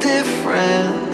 Different.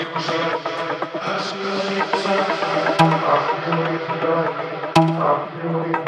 I feel it tonight. I feel it.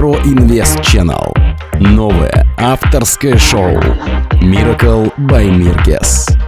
Pro Invest Channel. Новое авторское шоу Miracle by Mirkes.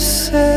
say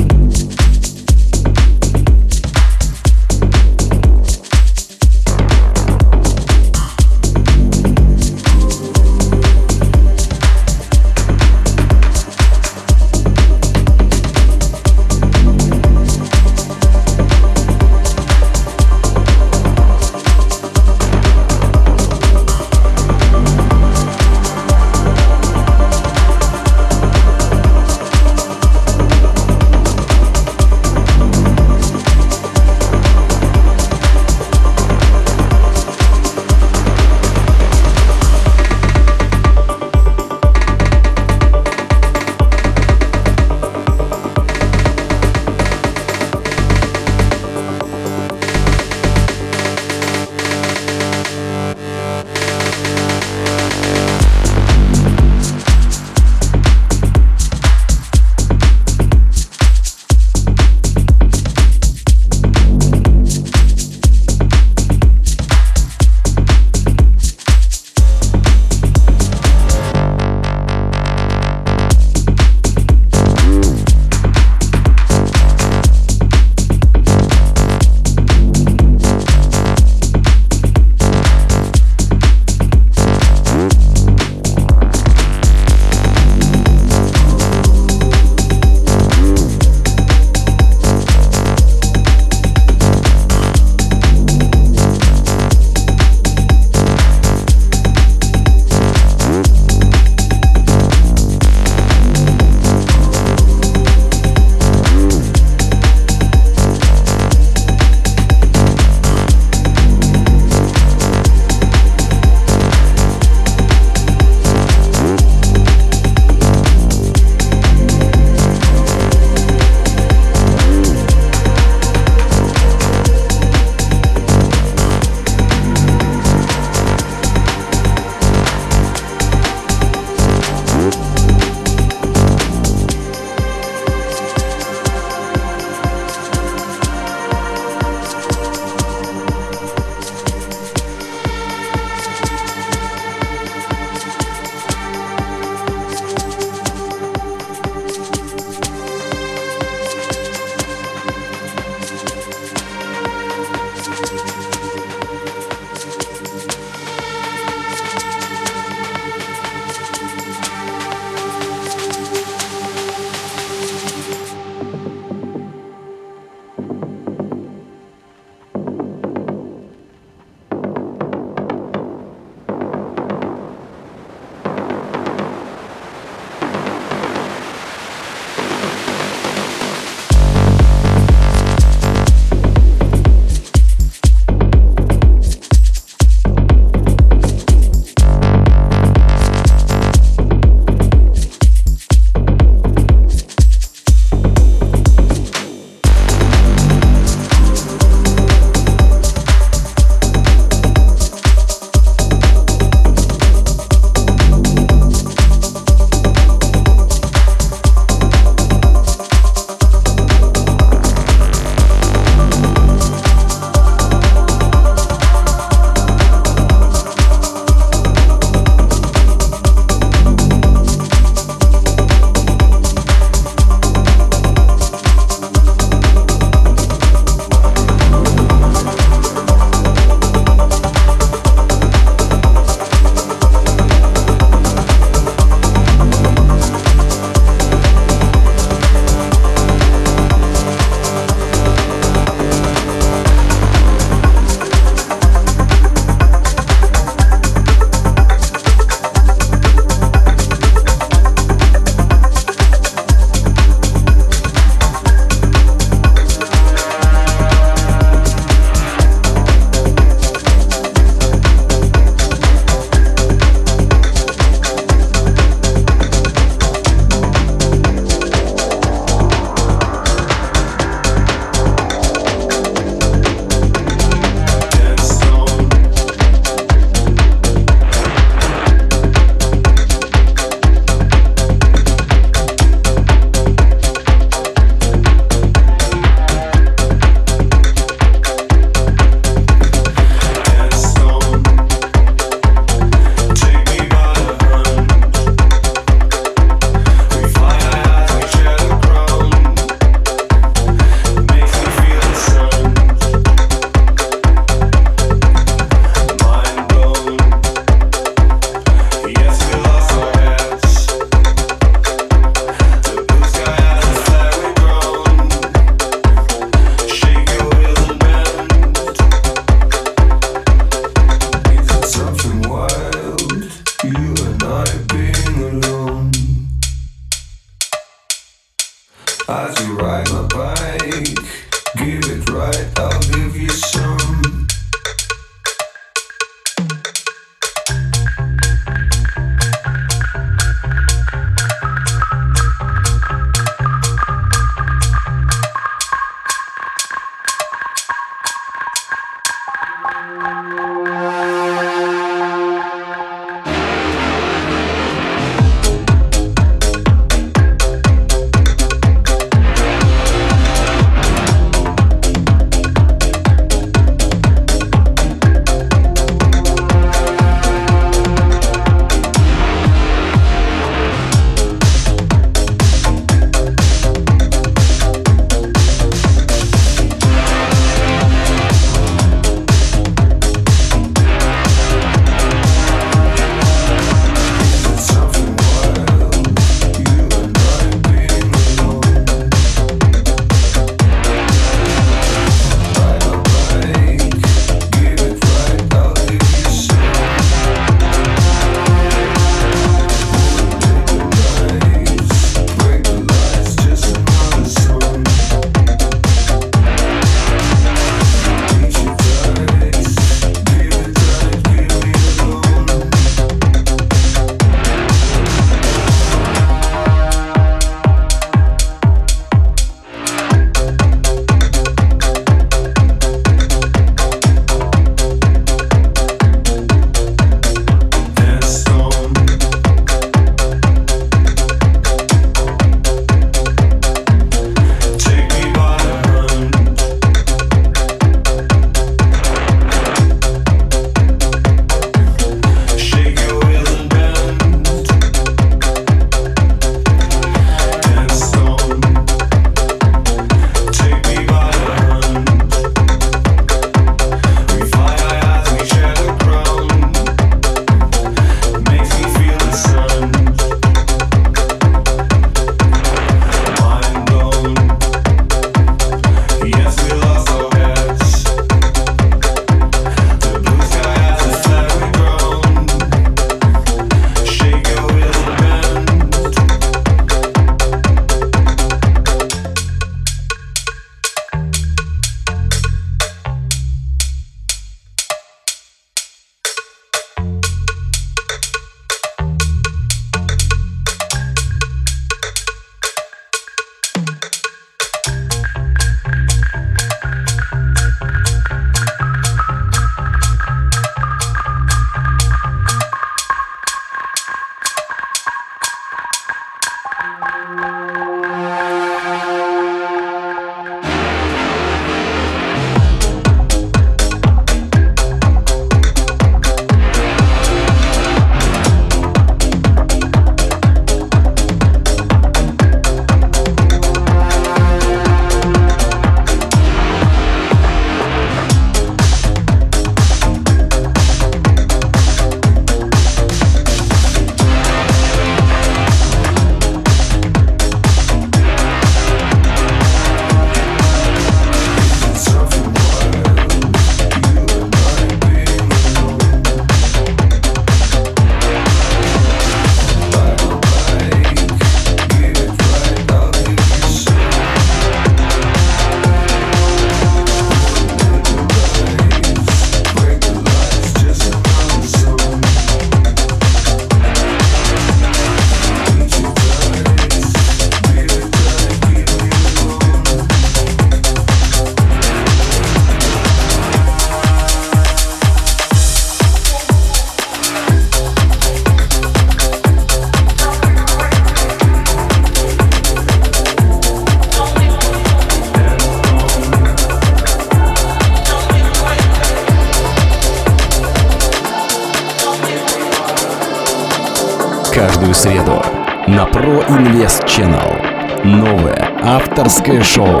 авторское шоу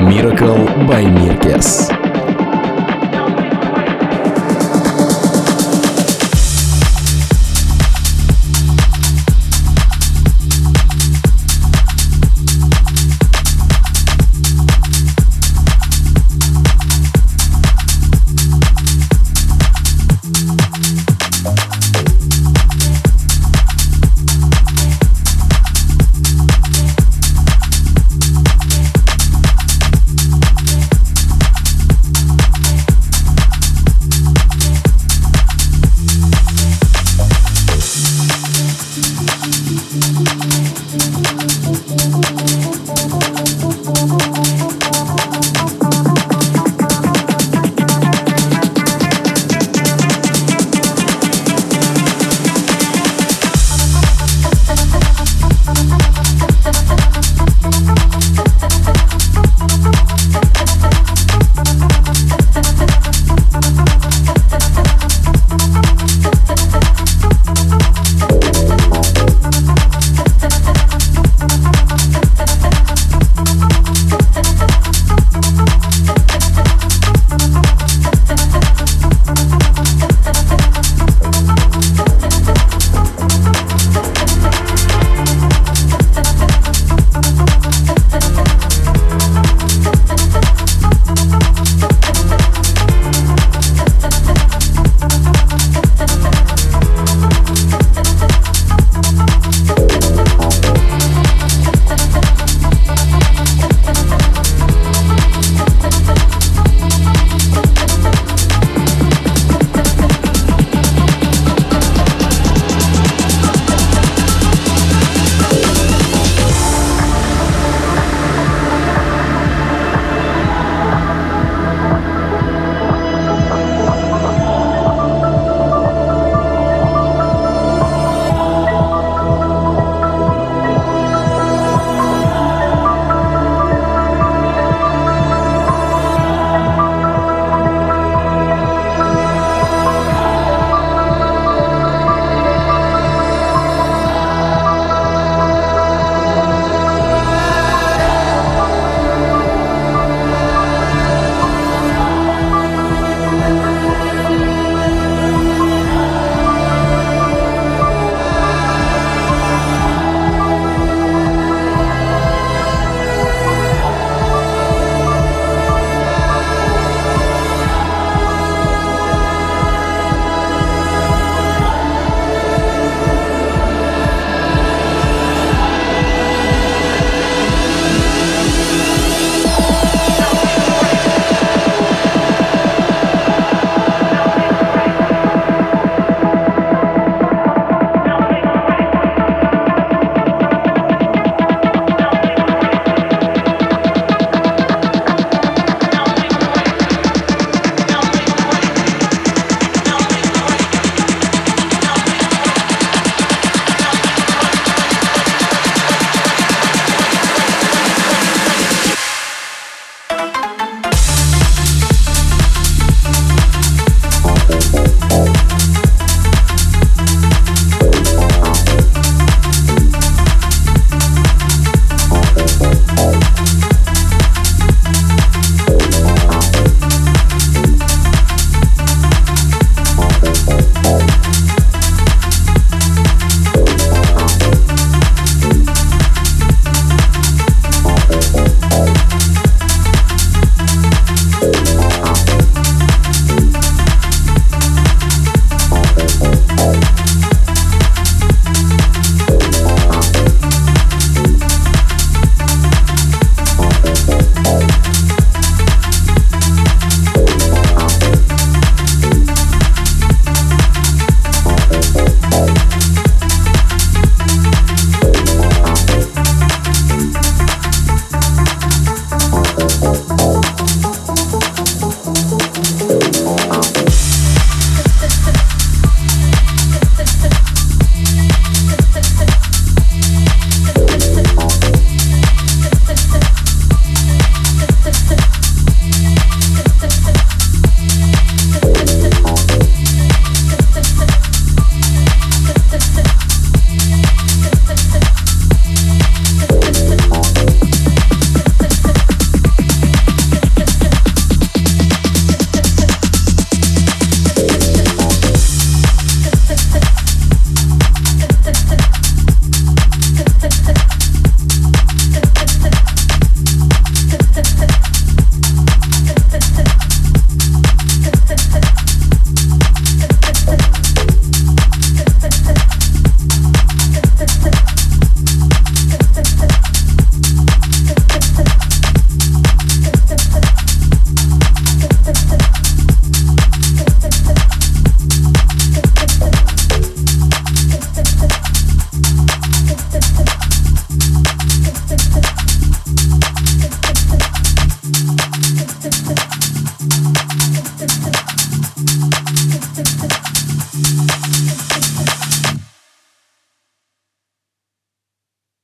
Miracle by Mirkes.